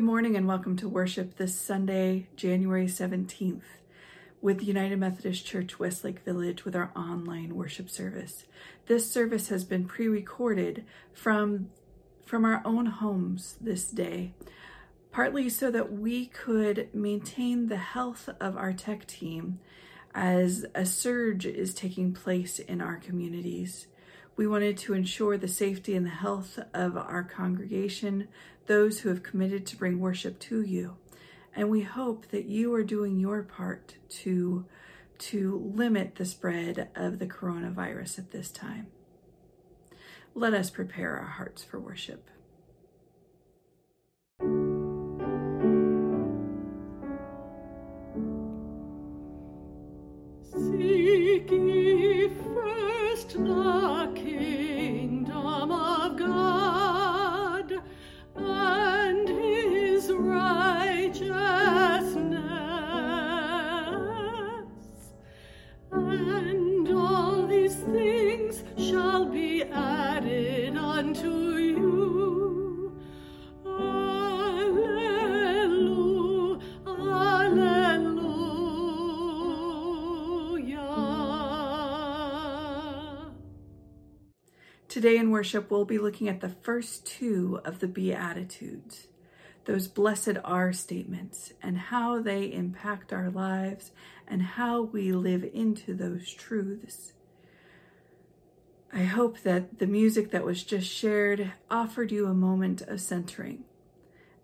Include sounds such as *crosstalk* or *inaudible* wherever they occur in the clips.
Good morning and welcome to worship this Sunday, January 17th, with United Methodist Church Westlake Village with our online worship service. This service has been pre-recorded from from our own homes this day, partly so that we could maintain the health of our tech team as a surge is taking place in our communities. We wanted to ensure the safety and the health of our congregation, those who have committed to bring worship to you. And we hope that you are doing your part to, to limit the spread of the coronavirus at this time. Let us prepare our hearts for worship. Today in worship, we'll be looking at the first two of the Beatitudes, those blessed are statements, and how they impact our lives and how we live into those truths. I hope that the music that was just shared offered you a moment of centering.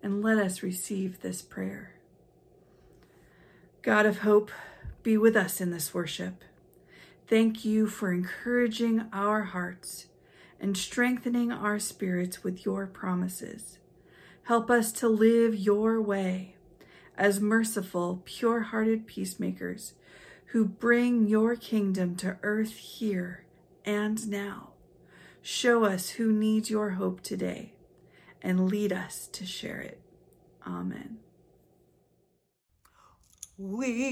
And let us receive this prayer. God of hope, be with us in this worship. Thank you for encouraging our hearts and strengthening our spirits with your promises. Help us to live your way as merciful, pure hearted peacemakers who bring your kingdom to earth here and now. Show us who needs your hope today and lead us to share it. Amen. We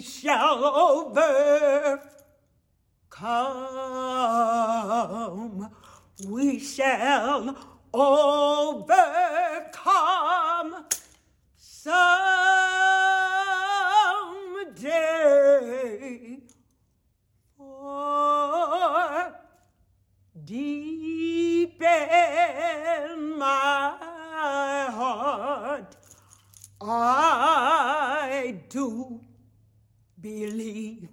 shall over come, we shall overcome someday. For deep in my heart, I do believe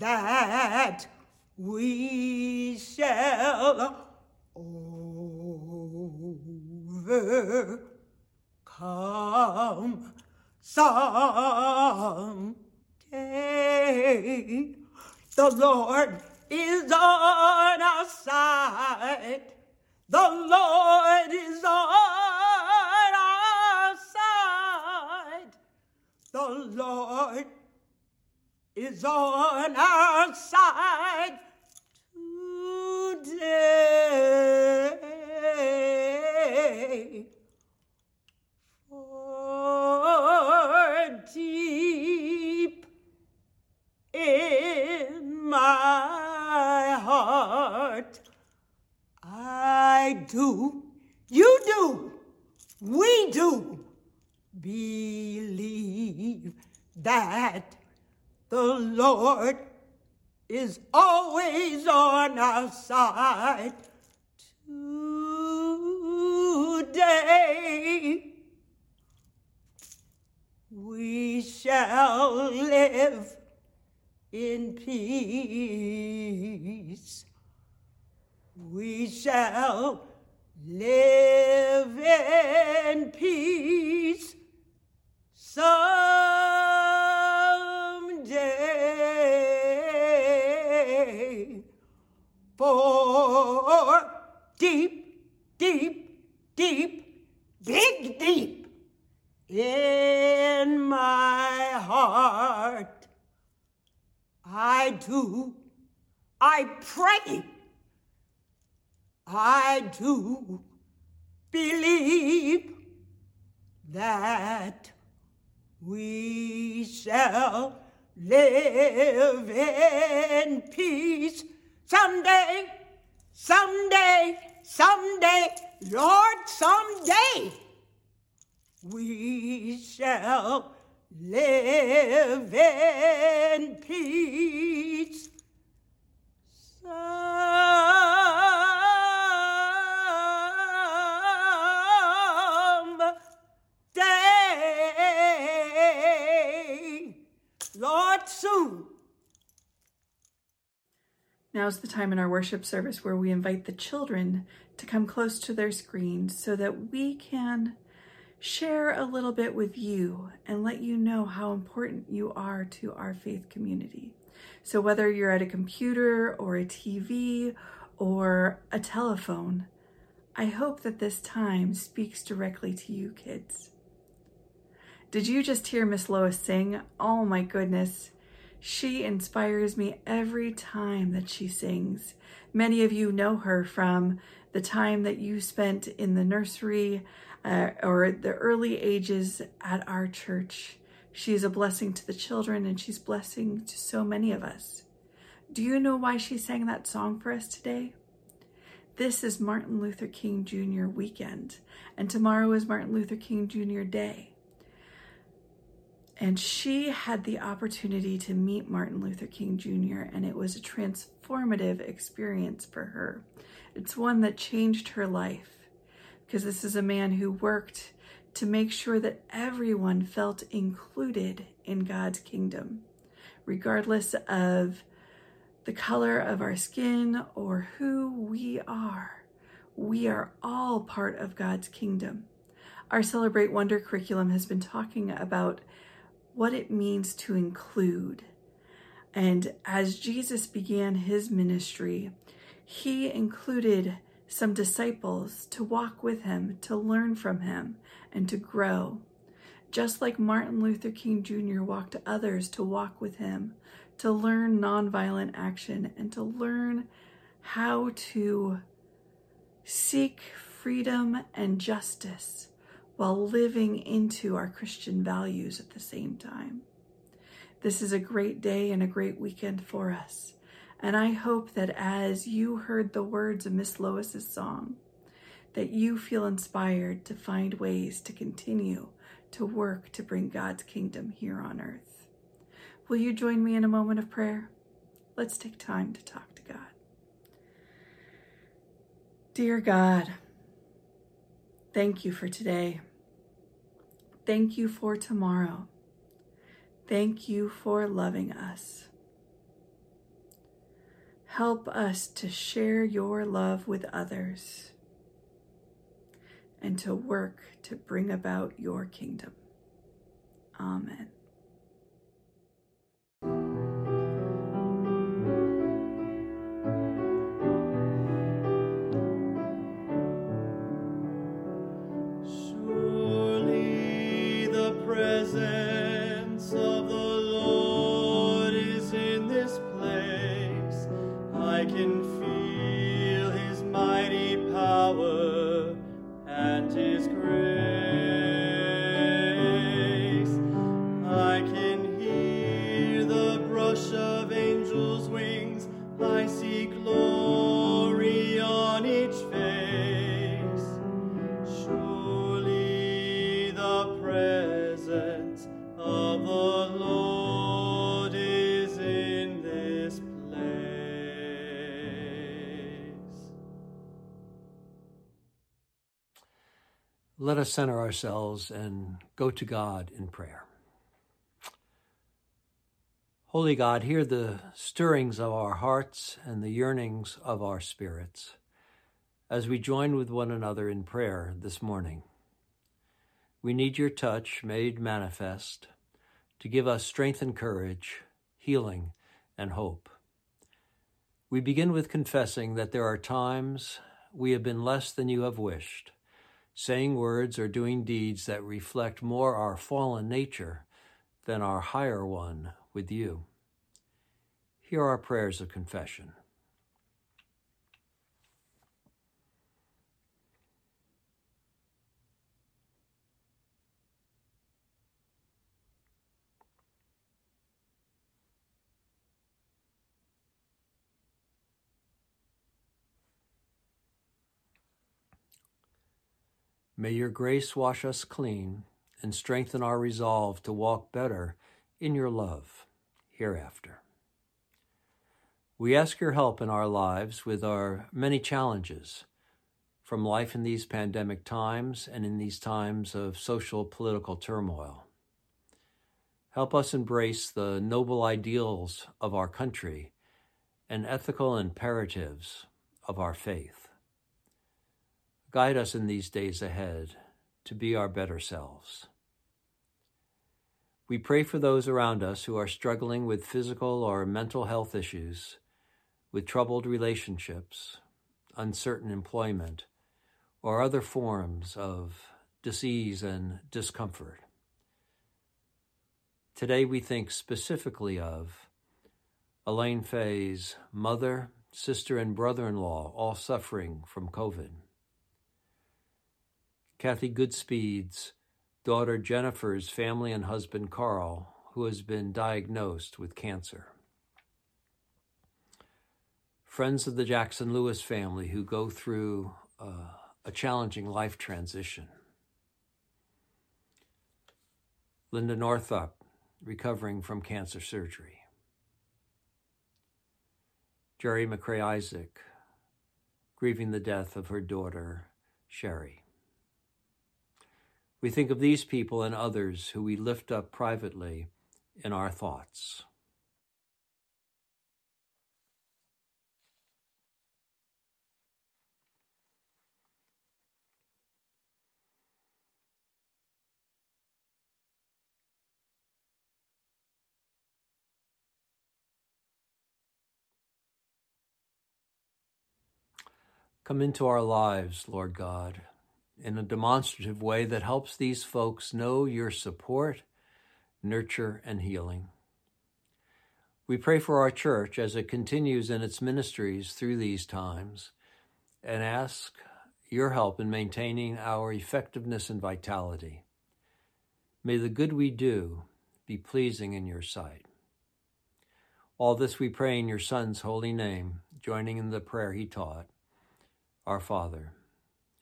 that we shall overcome someday. The Lord is on our side. The Lord is is on our side today. For deep in my heart, I do, you do, we do believe that the Lord is always on our side today. We shall live in peace. We shall live in peace. So For deep, deep, deep, dig deep in my heart, I do, I pray, I do believe that we shall live in peace someday, someday, someday, Lord, someday we shall live in peace. Someday, soon. Now's the time in our worship service where we invite the children to come close to their screens so that we can share a little bit with you and let you know how important you are to our faith community. So, whether you're at a computer or a TV or a telephone, I hope that this time speaks directly to you, kids. Did you just hear Miss Lois sing? Oh my goodness. She inspires me every time that she sings. Many of you know her from the time that you spent in the nursery uh, or the early ages at our church. She is a blessing to the children and she's blessing to so many of us. Do you know why she sang that song for us today? This is Martin Luther King Jr. weekend, and tomorrow is Martin Luther King Jr. Day. And she had the opportunity to meet Martin Luther King Jr., and it was a transformative experience for her. It's one that changed her life because this is a man who worked to make sure that everyone felt included in God's kingdom, regardless of the color of our skin or who we are. We are all part of God's kingdom. Our Celebrate Wonder curriculum has been talking about what it means to include. And as Jesus began his ministry, he included some disciples to walk with him, to learn from him, and to grow. Just like Martin Luther King Jr. walked others to walk with him, to learn nonviolent action, and to learn how to seek freedom and justice while living into our Christian values at the same time. This is a great day and a great weekend for us. And I hope that as you heard the words of Miss Lois's song, that you feel inspired to find ways to continue to work to bring God's kingdom here on earth. Will you join me in a moment of prayer? Let's take time to talk to God. Dear God, thank you for today. Thank you for tomorrow. Thank you for loving us. Help us to share your love with others and to work to bring about your kingdom. Amen. Let us center ourselves and go to God in prayer. Holy God, hear the stirrings of our hearts and the yearnings of our spirits as we join with one another in prayer this morning. We need your touch made manifest to give us strength and courage, healing and hope. We begin with confessing that there are times we have been less than you have wished, saying words or doing deeds that reflect more our fallen nature than our higher one with you. Hear our prayers of confession. May your grace wash us clean and strengthen our resolve to walk better in your love hereafter. We ask your help in our lives with our many challenges from life in these pandemic times and in these times of social political turmoil. Help us embrace the noble ideals of our country and ethical imperatives of our faith. Guide us in these days ahead to be our better selves. We pray for those around us who are struggling with physical or mental health issues, with troubled relationships, uncertain employment, or other forms of disease and discomfort. Today we think specifically of Elaine Fay's mother, sister, and brother in law, all suffering from COVID. Kathy Goodspeed's daughter Jennifer's family and husband Carl, who has been diagnosed with cancer. Friends of the Jackson Lewis family who go through uh, a challenging life transition. Linda Northup, recovering from cancer surgery. Jerry McCrae Isaac, grieving the death of her daughter, Sherry. We think of these people and others who we lift up privately in our thoughts. Come into our lives, Lord God in a demonstrative way that helps these folks know your support, nurture, and healing. We pray for our church as it continues in its ministries through these times and ask your help in maintaining our effectiveness and vitality. May the good we do be pleasing in your sight. All this we pray in your Son's holy name, joining in the prayer he taught. Our Father,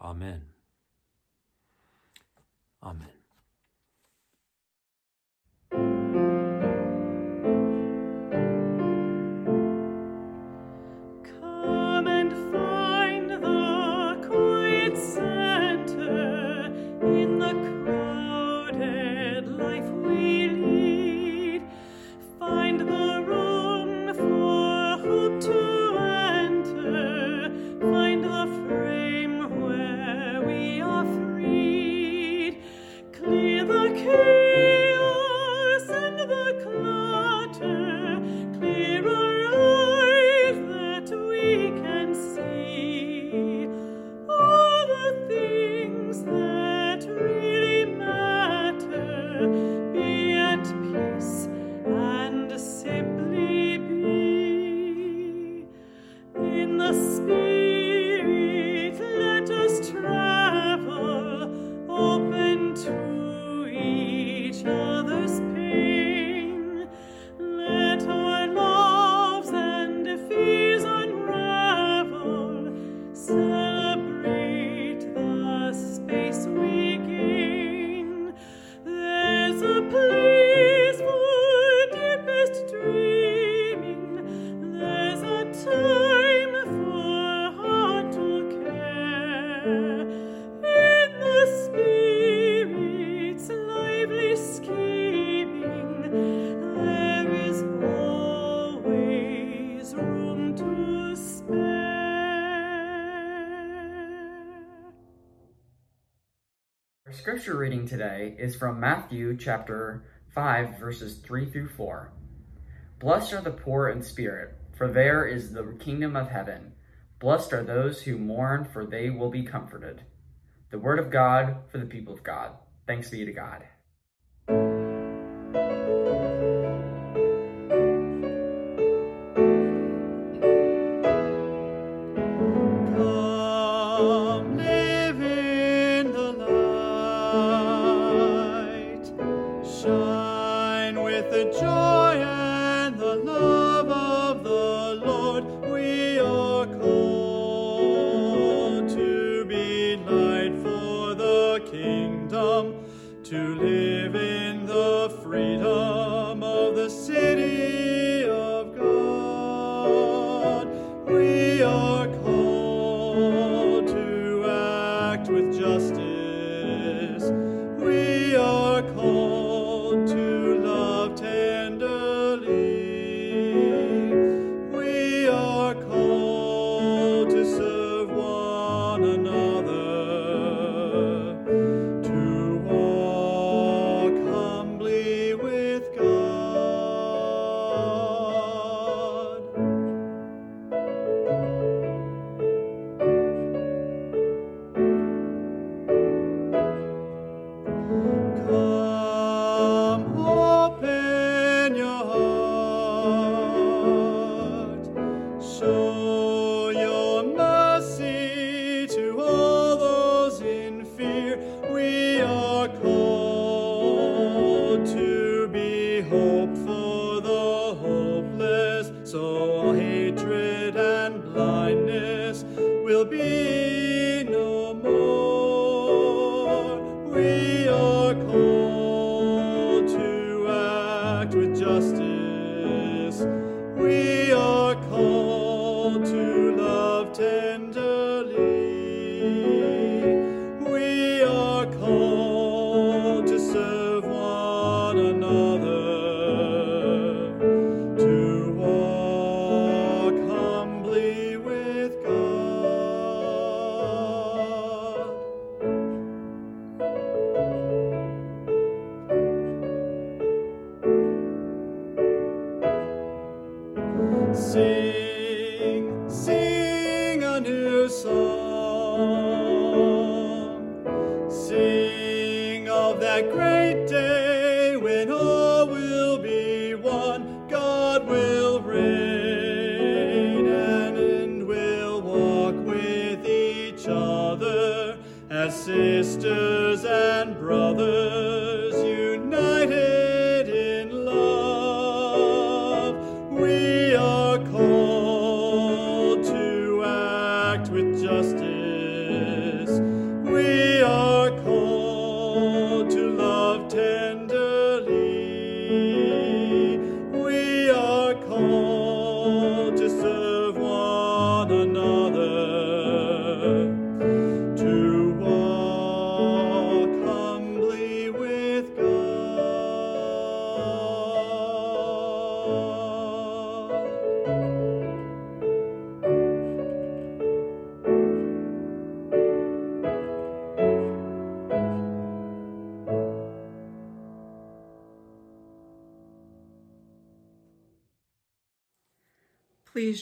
Amen. Amen. Reading today is from Matthew chapter 5, verses 3 through 4. Blessed are the poor in spirit, for there is the kingdom of heaven. Blessed are those who mourn, for they will be comforted. The word of God for the people of God. Thanks be to God.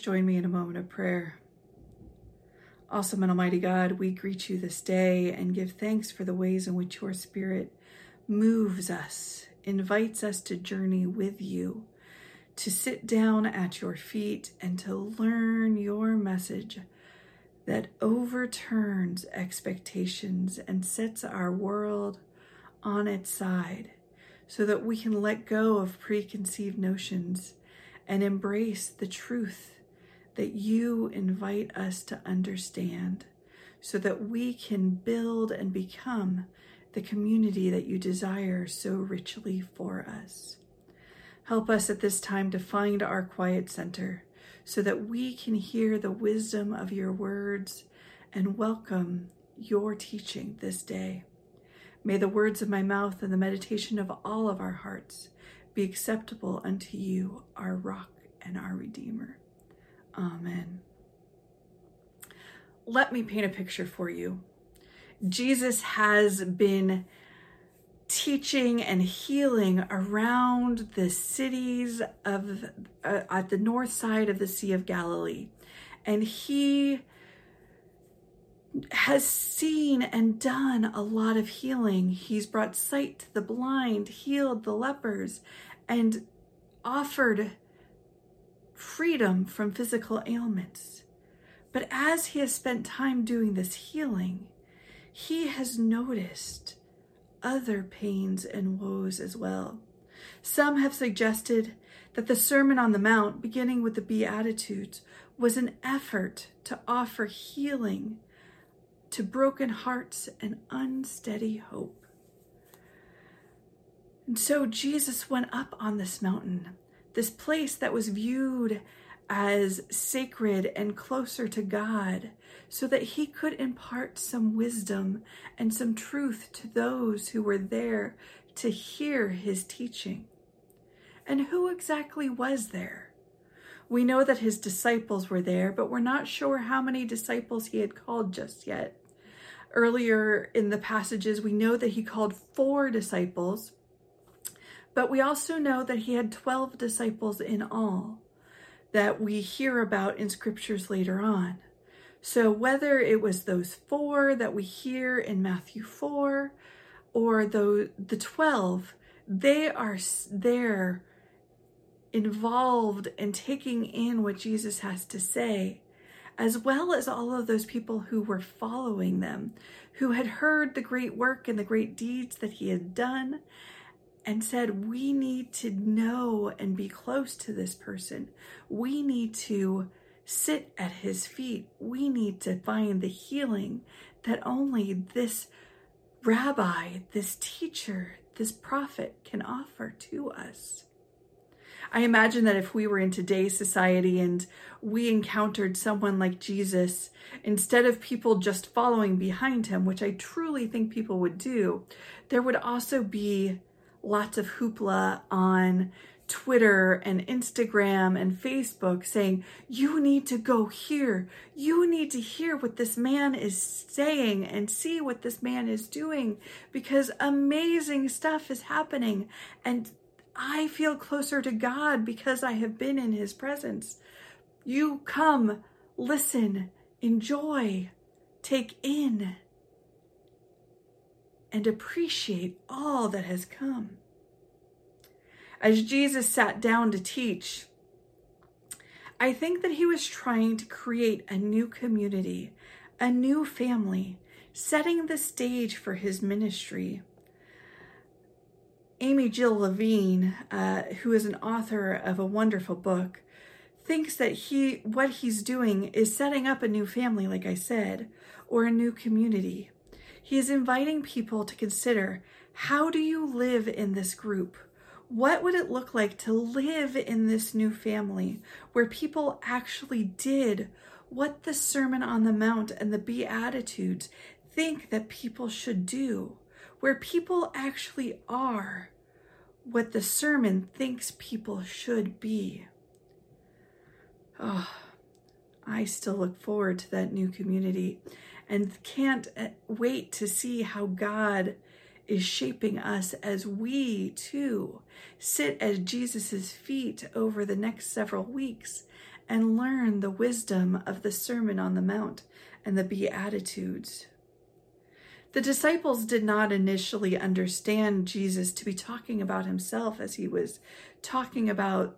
Please join me in a moment of prayer. Awesome and Almighty God, we greet you this day and give thanks for the ways in which your Spirit moves us, invites us to journey with you, to sit down at your feet and to learn your message that overturns expectations and sets our world on its side so that we can let go of preconceived notions and embrace the truth that you invite us to understand so that we can build and become the community that you desire so richly for us. Help us at this time to find our quiet center so that we can hear the wisdom of your words and welcome your teaching this day. May the words of my mouth and the meditation of all of our hearts be acceptable unto you, our rock and our redeemer. Amen. Let me paint a picture for you. Jesus has been teaching and healing around the cities of uh, at the north side of the Sea of Galilee. And he has seen and done a lot of healing. He's brought sight to the blind, healed the lepers, and offered freedom from physical ailments. But as he has spent time doing this healing, he has noticed other pains and woes as well. Some have suggested that the Sermon on the Mount, beginning with the Beatitudes, was an effort to offer healing to broken hearts and unsteady hope. And so Jesus went up on this mountain, this place that was viewed as sacred and closer to God, so that he could impart some wisdom and some truth to those who were there to hear his teaching. And who exactly was there? We know that his disciples were there, but we're not sure how many disciples he had called just yet. Earlier in the passages, we know that he called four disciples, but we also know that he had 12 disciples in all that we hear about in scriptures later on. So, whether it was those four that we hear in Matthew 4 or the, the 12, they are there involved in taking in what Jesus has to say as well as all of those people who were following them, who had heard the great work and the great deeds that he had done, and said, We need to know and be close to this person. We need to sit at his feet. We need to find the healing that only this rabbi, this teacher, this prophet can offer to us. I imagine that if we were in today's society and we encountered someone like Jesus, instead of people just following behind him, which I truly think people would do, there would also be lots of hoopla on Twitter and Instagram and Facebook saying, You need to go here. You need to hear what this man is saying and see what this man is doing because amazing stuff is happening. And I feel closer to God because I have been in his presence. You come, listen, enjoy, take in, and appreciate all that has come. As Jesus sat down to teach, I think that he was trying to create a new community, a new family, setting the stage for his ministry. Amy Jill Levine, uh, who is an author of a wonderful book, thinks that he what he's doing is setting up a new family, like I said, or a new community. He is inviting people to consider how do you live in this group? What would it look like to live in this new family where people actually did what the Sermon on the Mount and the Beatitudes think that people should do? where people actually are what the sermon thinks people should be. Oh, I still look forward to that new community and can't uh, wait to see how God is shaping us as we too sit at Jesus' feet over the next several weeks and learn the wisdom of the Sermon on the Mount and the Beatitudes. The disciples did not initially understand Jesus to be talking about himself as he was talking about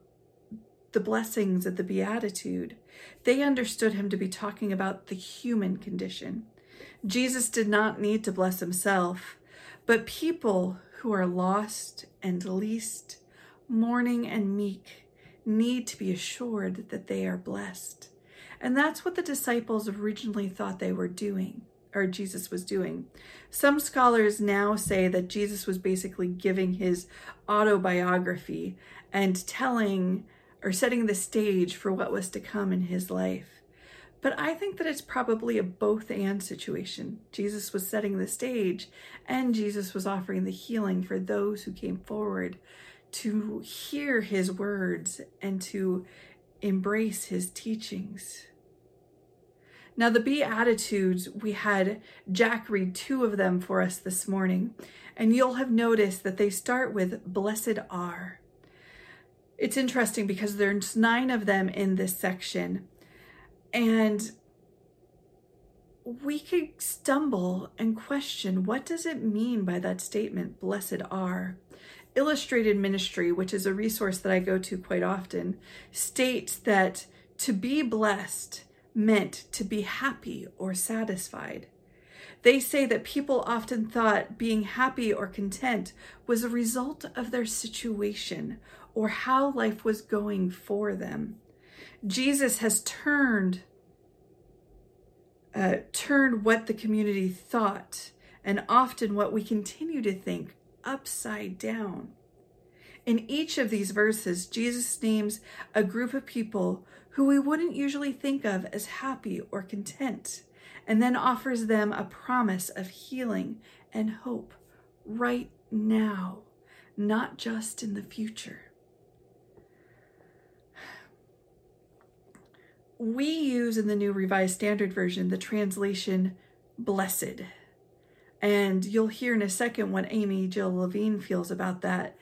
the blessings of the Beatitude. They understood him to be talking about the human condition. Jesus did not need to bless himself, but people who are lost and least, mourning and meek, need to be assured that they are blessed. And that's what the disciples originally thought they were doing or Jesus was doing. Some scholars now say that Jesus was basically giving his autobiography and telling or setting the stage for what was to come in his life. But I think that it's probably a both and situation. Jesus was setting the stage and Jesus was offering the healing for those who came forward to hear his words and to embrace his teachings. Now, the Beatitudes, we had Jack read two of them for us this morning, and you'll have noticed that they start with Blessed are. It's interesting because there's nine of them in this section, and we could stumble and question what does it mean by that statement blessed are illustrated ministry which is a resource that i go to quite often states that to be blessed meant to be happy or satisfied. They say that people often thought being happy or content was a result of their situation or how life was going for them jesus has turned uh, turned what the community thought and often what we continue to think upside down. In each of these verses, Jesus names a group of people who we wouldn't usually think of as happy or content, and then offers them a promise of healing and hope right now, not just in the future. We use in the New Revised Standard Version the translation blessed. And you'll hear in a second what Amy Jill Levine feels about that.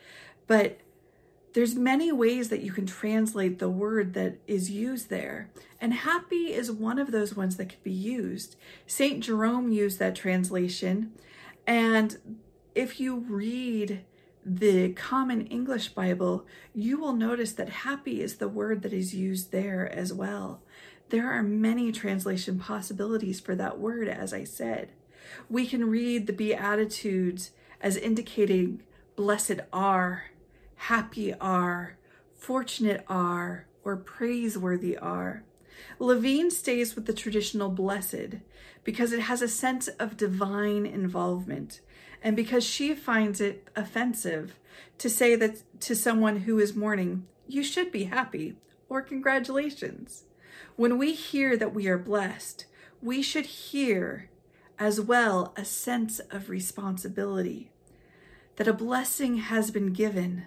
But there's many ways that you can translate the word that is used there. And happy is one of those ones that could be used. St. Jerome used that translation. And if you read the Common English Bible, you will notice that happy is the word that is used there as well. There are many translation possibilities for that word, as I said. We can read the Beatitudes as indicating blessed are, happy are, fortunate are, or praiseworthy are. Levine stays with the traditional blessed because it has a sense of divine involvement and because she finds it offensive to say that to someone who is mourning, you should be happy or congratulations. When we hear that we are blessed, we should hear as well a sense of responsibility, that a blessing has been given,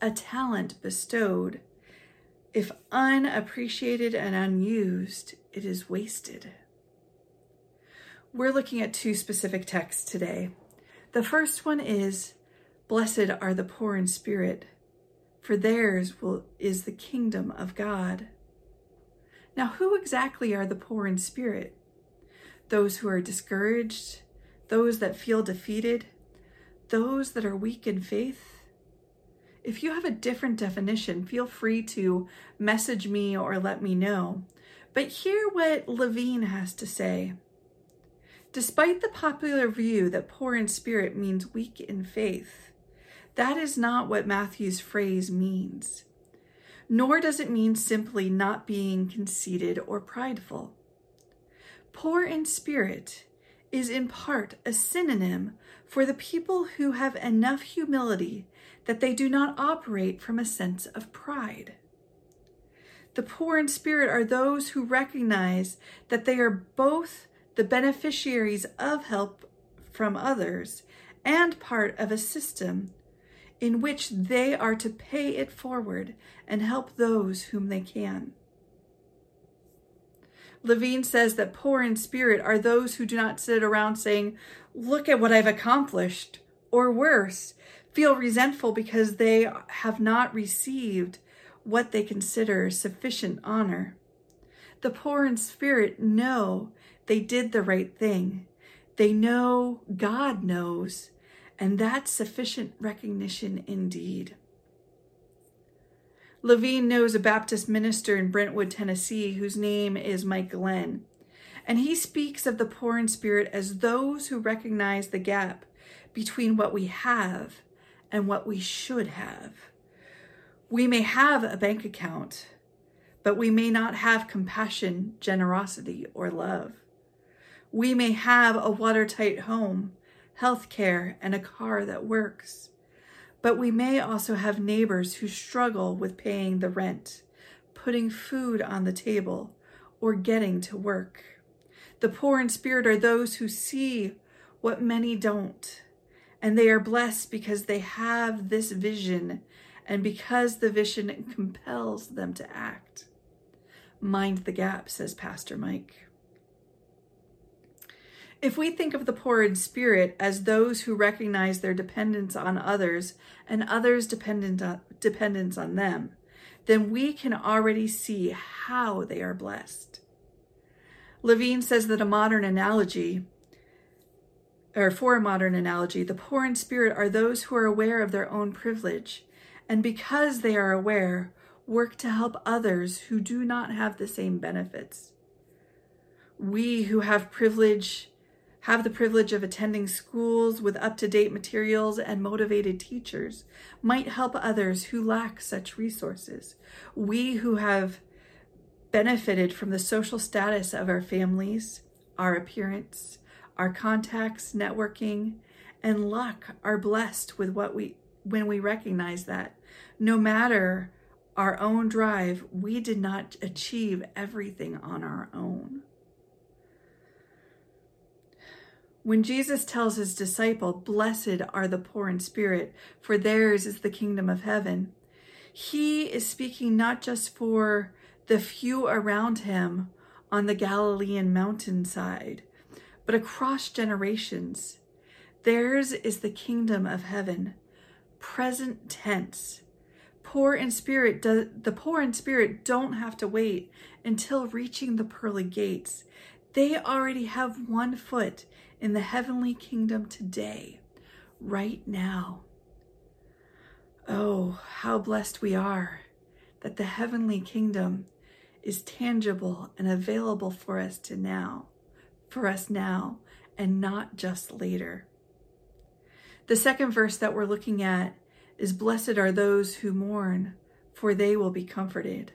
a talent bestowed. If unappreciated and unused, it is wasted. We're looking at two specific texts today. The first one is Blessed are the poor in spirit, for theirs will, is the kingdom of God. Now, who exactly are the poor in spirit? Those who are discouraged, those that feel defeated, those that are weak in faith. If you have a different definition, feel free to message me or let me know. But hear what Levine has to say. Despite the popular view that poor in spirit means weak in faith, that is not what Matthew's phrase means. Nor does it mean simply not being conceited or prideful. Poor in spirit is in part a synonym for the people who have enough humility that they do not operate from a sense of pride. The poor in spirit are those who recognize that they are both the beneficiaries of help from others, and part of a system in which they are to pay it forward and help those whom they can. Levine says that poor in spirit are those who do not sit around saying, Look at what I've accomplished, or worse, feel resentful because they have not received what they consider sufficient honor. The poor in spirit know they did the right thing. They know God knows, and that's sufficient recognition indeed. Levine knows a Baptist minister in Brentwood, Tennessee, whose name is Mike Glenn, and he speaks of the poor in spirit as those who recognize the gap between what we have and what we should have. We may have a bank account, but we may not have compassion, generosity, or love. We may have a watertight home, health care, and a car that works. But we may also have neighbors who struggle with paying the rent, putting food on the table, or getting to work. The poor in spirit are those who see what many don't, and they are blessed because they have this vision and because the vision compels them to act. Mind the gap, says Pastor Mike. If we think of the poor in spirit as those who recognize their dependence on others and others' dependent on, dependence on them, then we can already see how they are blessed. Levine says that a modern analogy, or for a modern analogy, the poor in spirit are those who are aware of their own privilege, and because they are aware, work to help others who do not have the same benefits. We who have privilege have the privilege of attending schools with up to date materials and motivated teachers might help others who lack such resources. We who have benefited from the social status of our families, our appearance, our contacts, networking, and luck are blessed with what we when we recognize that no matter our own drive, we did not achieve everything on our own. When Jesus tells his disciple, Blessed are the poor in spirit, for theirs is the kingdom of heaven, he is speaking not just for the few around him on the Galilean mountainside, but across generations. Theirs is the kingdom of heaven, present tense. Poor in spirit, the poor in spirit don't have to wait until reaching the pearly gates. They already have one foot in the heavenly kingdom today, right now. Oh, how blessed we are that the heavenly kingdom is tangible and available for us to now, for us now, and not just later. The second verse that we're looking at is Blessed are those who mourn, for they will be comforted.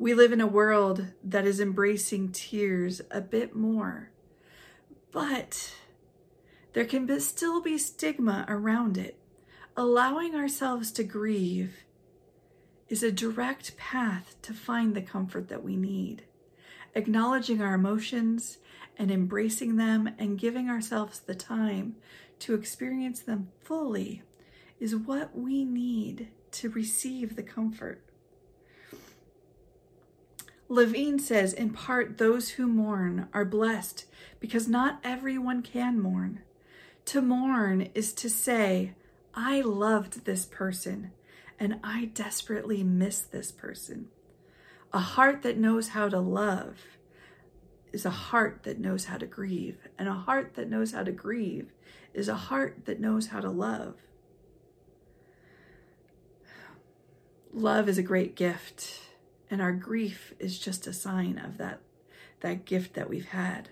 We live in a world that is embracing tears a bit more, but there can be, still be stigma around it. Allowing ourselves to grieve is a direct path to find the comfort that we need. Acknowledging our emotions and embracing them and giving ourselves the time to experience them fully is what we need to receive the comfort. Levine says, in part, those who mourn are blessed because not everyone can mourn. To mourn is to say, I loved this person and I desperately miss this person. A heart that knows how to love is a heart that knows how to grieve, and a heart that knows how to grieve is a heart that knows how to love. Love is a great gift and our grief is just a sign of that that gift that we've had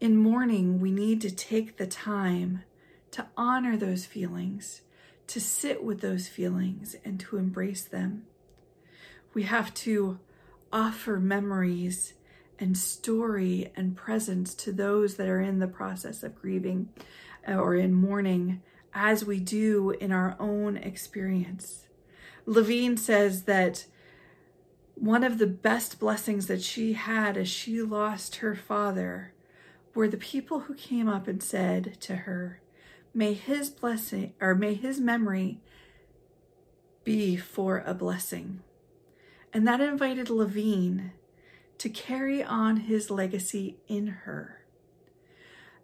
in mourning we need to take the time to honor those feelings to sit with those feelings and to embrace them we have to offer memories and story and presence to those that are in the process of grieving uh, or in mourning as we do in our own experience. Levine says that one of the best blessings that she had as she lost her father were the people who came up and said to her, May his blessing or may his memory be for a blessing. And that invited Levine to carry on his legacy in her.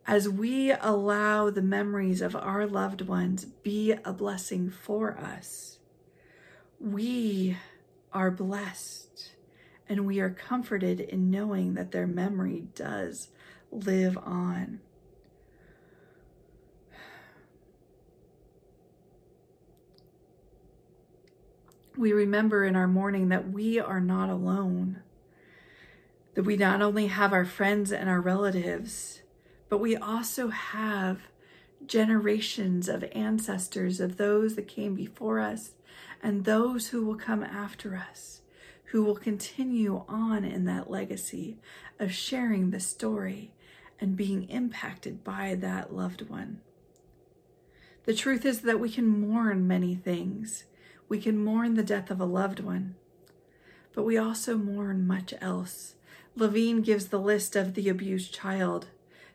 As we allow the memories of our loved ones be a blessing for us, we are blessed and we are comforted in knowing that their memory does live on. We remember in our mourning that we are not alone, that we not only have our friends and our relatives, but we also have generations of ancestors of those that came before us and those who will come after us, who will continue on in that legacy of sharing the story and being impacted by that loved one. The truth is that we can mourn many things. We can mourn the death of a loved one, but we also mourn much else. Levine gives the list of the abused child,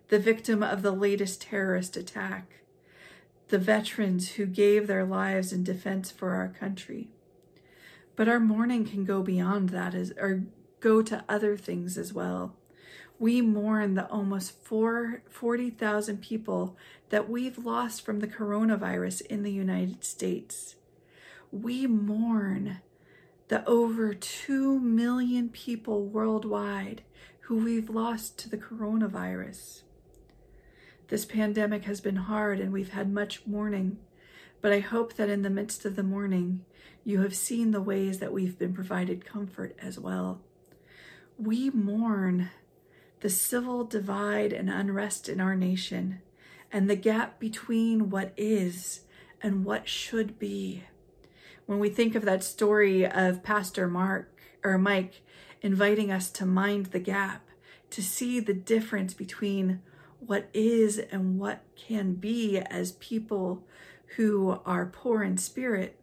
the victim of the latest terrorist attack, the veterans who gave their lives in defense for our country. But our mourning can go beyond that as, or go to other things as well. We mourn the almost 40,000 people that we've lost from the coronavirus in the United States. We mourn the over 2 million people worldwide who we've lost to the coronavirus. This pandemic has been hard and we've had much mourning, but I hope that in the midst of the mourning, you have seen the ways that we've been provided comfort as well. We mourn the civil divide and unrest in our nation and the gap between what is and what should be. When we think of that story of Pastor Mark or Mike inviting us to mind the gap, to see the difference between what is and what can be as people who are poor in spirit,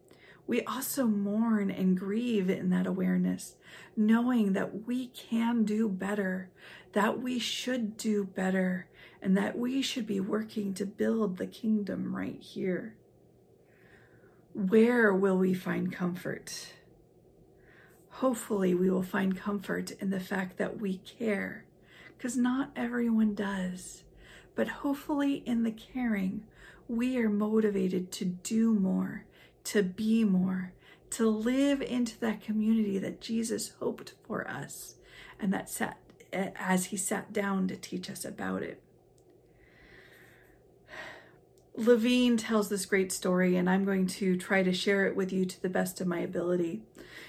we also mourn and grieve in that awareness, knowing that we can do better, that we should do better, and that we should be working to build the kingdom right here. Where will we find comfort? Hopefully, we will find comfort in the fact that we care, because not everyone does. But hopefully, in the caring, we are motivated to do more, to be more, to live into that community that Jesus hoped for us and that sat as he sat down to teach us about it. Levine tells this great story, and I'm going to try to share it with you to the best of my ability.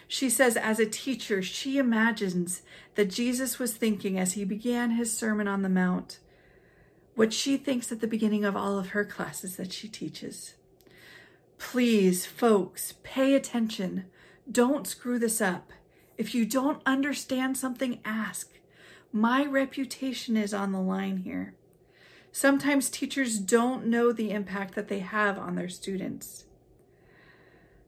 She says, as a teacher, she imagines that Jesus was thinking as he began his Sermon on the Mount what she thinks at the beginning of all of her classes that she teaches. Please, folks, pay attention. Don't screw this up. If you don't understand something, ask. My reputation is on the line here. Sometimes teachers don't know the impact that they have on their students.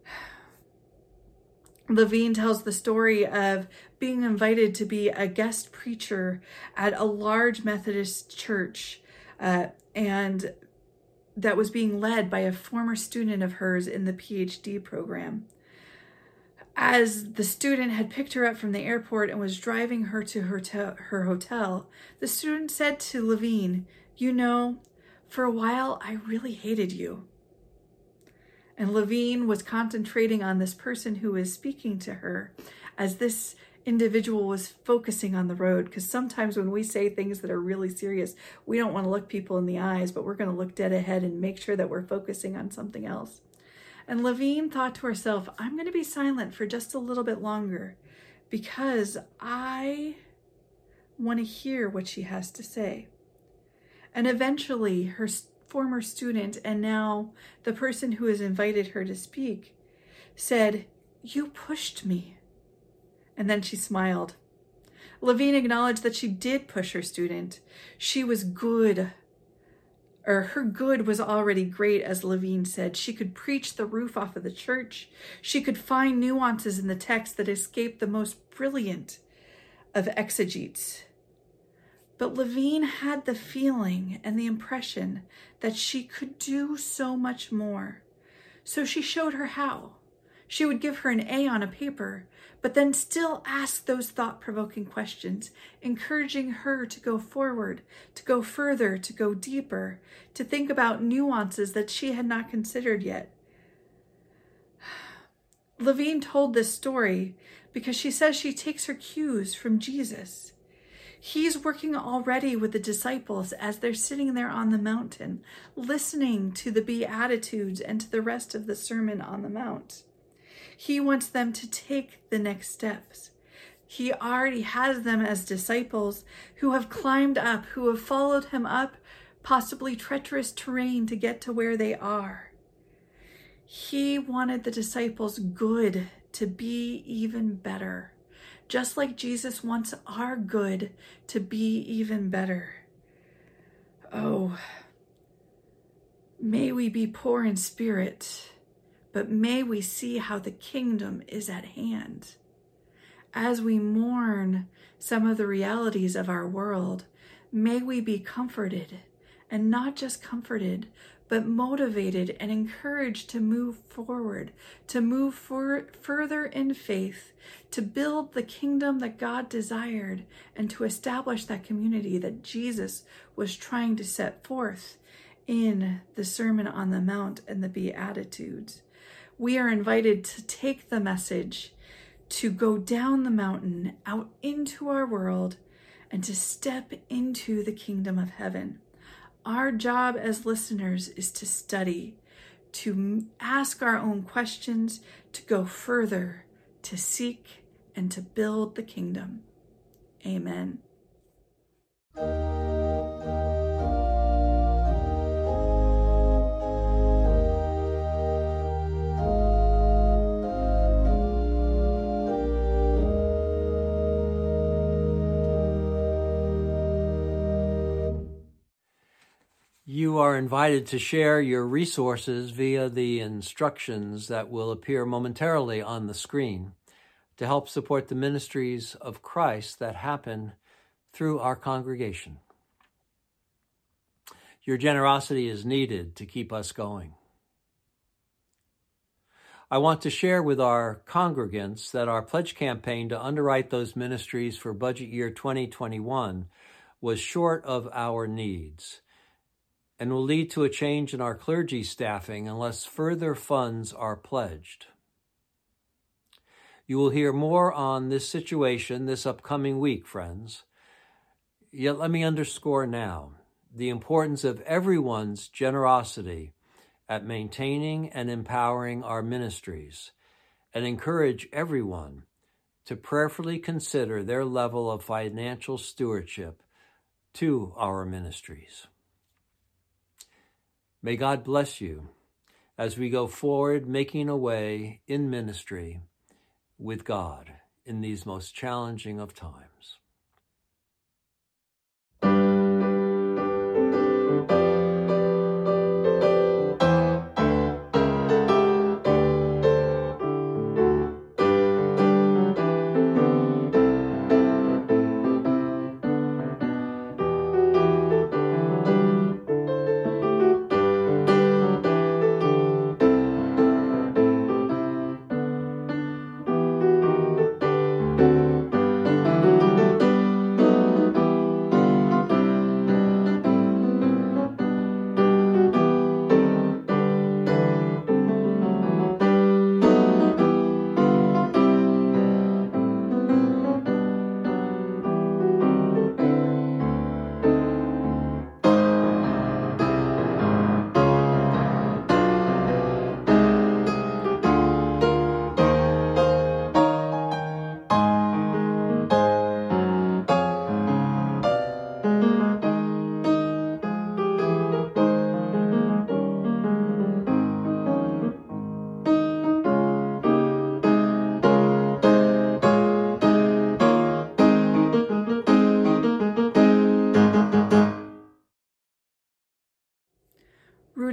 *sighs* Levine tells the story of being invited to be a guest preacher at a large Methodist church, uh, and that was being led by a former student of hers in the PhD program. As the student had picked her up from the airport and was driving her to her, te- her hotel, the student said to Levine, you know, for a while I really hated you. And Levine was concentrating on this person who was speaking to her as this individual was focusing on the road. Because sometimes when we say things that are really serious, we don't want to look people in the eyes, but we're going to look dead ahead and make sure that we're focusing on something else. And Levine thought to herself, I'm going to be silent for just a little bit longer because I want to hear what she has to say. And eventually, her former student, and now the person who has invited her to speak, said, You pushed me. And then she smiled. Levine acknowledged that she did push her student. She was good, or her good was already great, as Levine said. She could preach the roof off of the church. She could find nuances in the text that escaped the most brilliant of exegetes. But Levine had the feeling and the impression that she could do so much more. So she showed her how. She would give her an A on a paper, but then still ask those thought provoking questions, encouraging her to go forward, to go further, to go deeper, to think about nuances that she had not considered yet. *sighs* Levine told this story because she says she takes her cues from Jesus. He's working already with the disciples as they're sitting there on the mountain, listening to the Beatitudes and to the rest of the Sermon on the Mount. He wants them to take the next steps. He already has them as disciples who have climbed up, who have followed him up possibly treacherous terrain to get to where they are. He wanted the disciples good to be even better just like Jesus wants our good to be even better. Oh, may we be poor in spirit, but may we see how the kingdom is at hand. As we mourn some of the realities of our world, may we be comforted, and not just comforted, but motivated and encouraged to move forward, to move for, further in faith, to build the kingdom that God desired, and to establish that community that Jesus was trying to set forth in the Sermon on the Mount and the Beatitudes. We are invited to take the message to go down the mountain out into our world and to step into the kingdom of heaven. Our job as listeners is to study, to ask our own questions, to go further, to seek, and to build the kingdom. Amen. You are invited to share your resources via the instructions that will appear momentarily on the screen to help support the ministries of Christ that happen through our congregation. Your generosity is needed to keep us going. I want to share with our congregants that our pledge campaign to underwrite those ministries for budget year 2021 was short of our needs and will lead to a change in our clergy staffing unless further funds are pledged. You will hear more on this situation this upcoming week, friends. Yet let me underscore now the importance of everyone's generosity at maintaining and empowering our ministries and encourage everyone to prayerfully consider their level of financial stewardship to our ministries. May God bless you as we go forward making a way in ministry with God in these most challenging of times.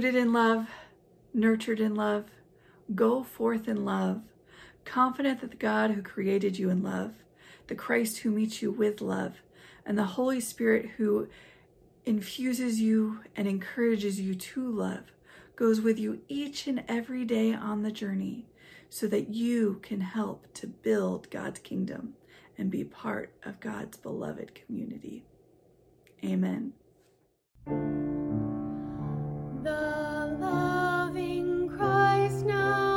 Rooted in love, nurtured in love, go forth in love, confident that the God who created you in love, the Christ who meets you with love, and the Holy Spirit who infuses you and encourages you to love goes with you each and every day on the journey so that you can help to build God's kingdom and be part of God's beloved community. Amen. The loving Christ now.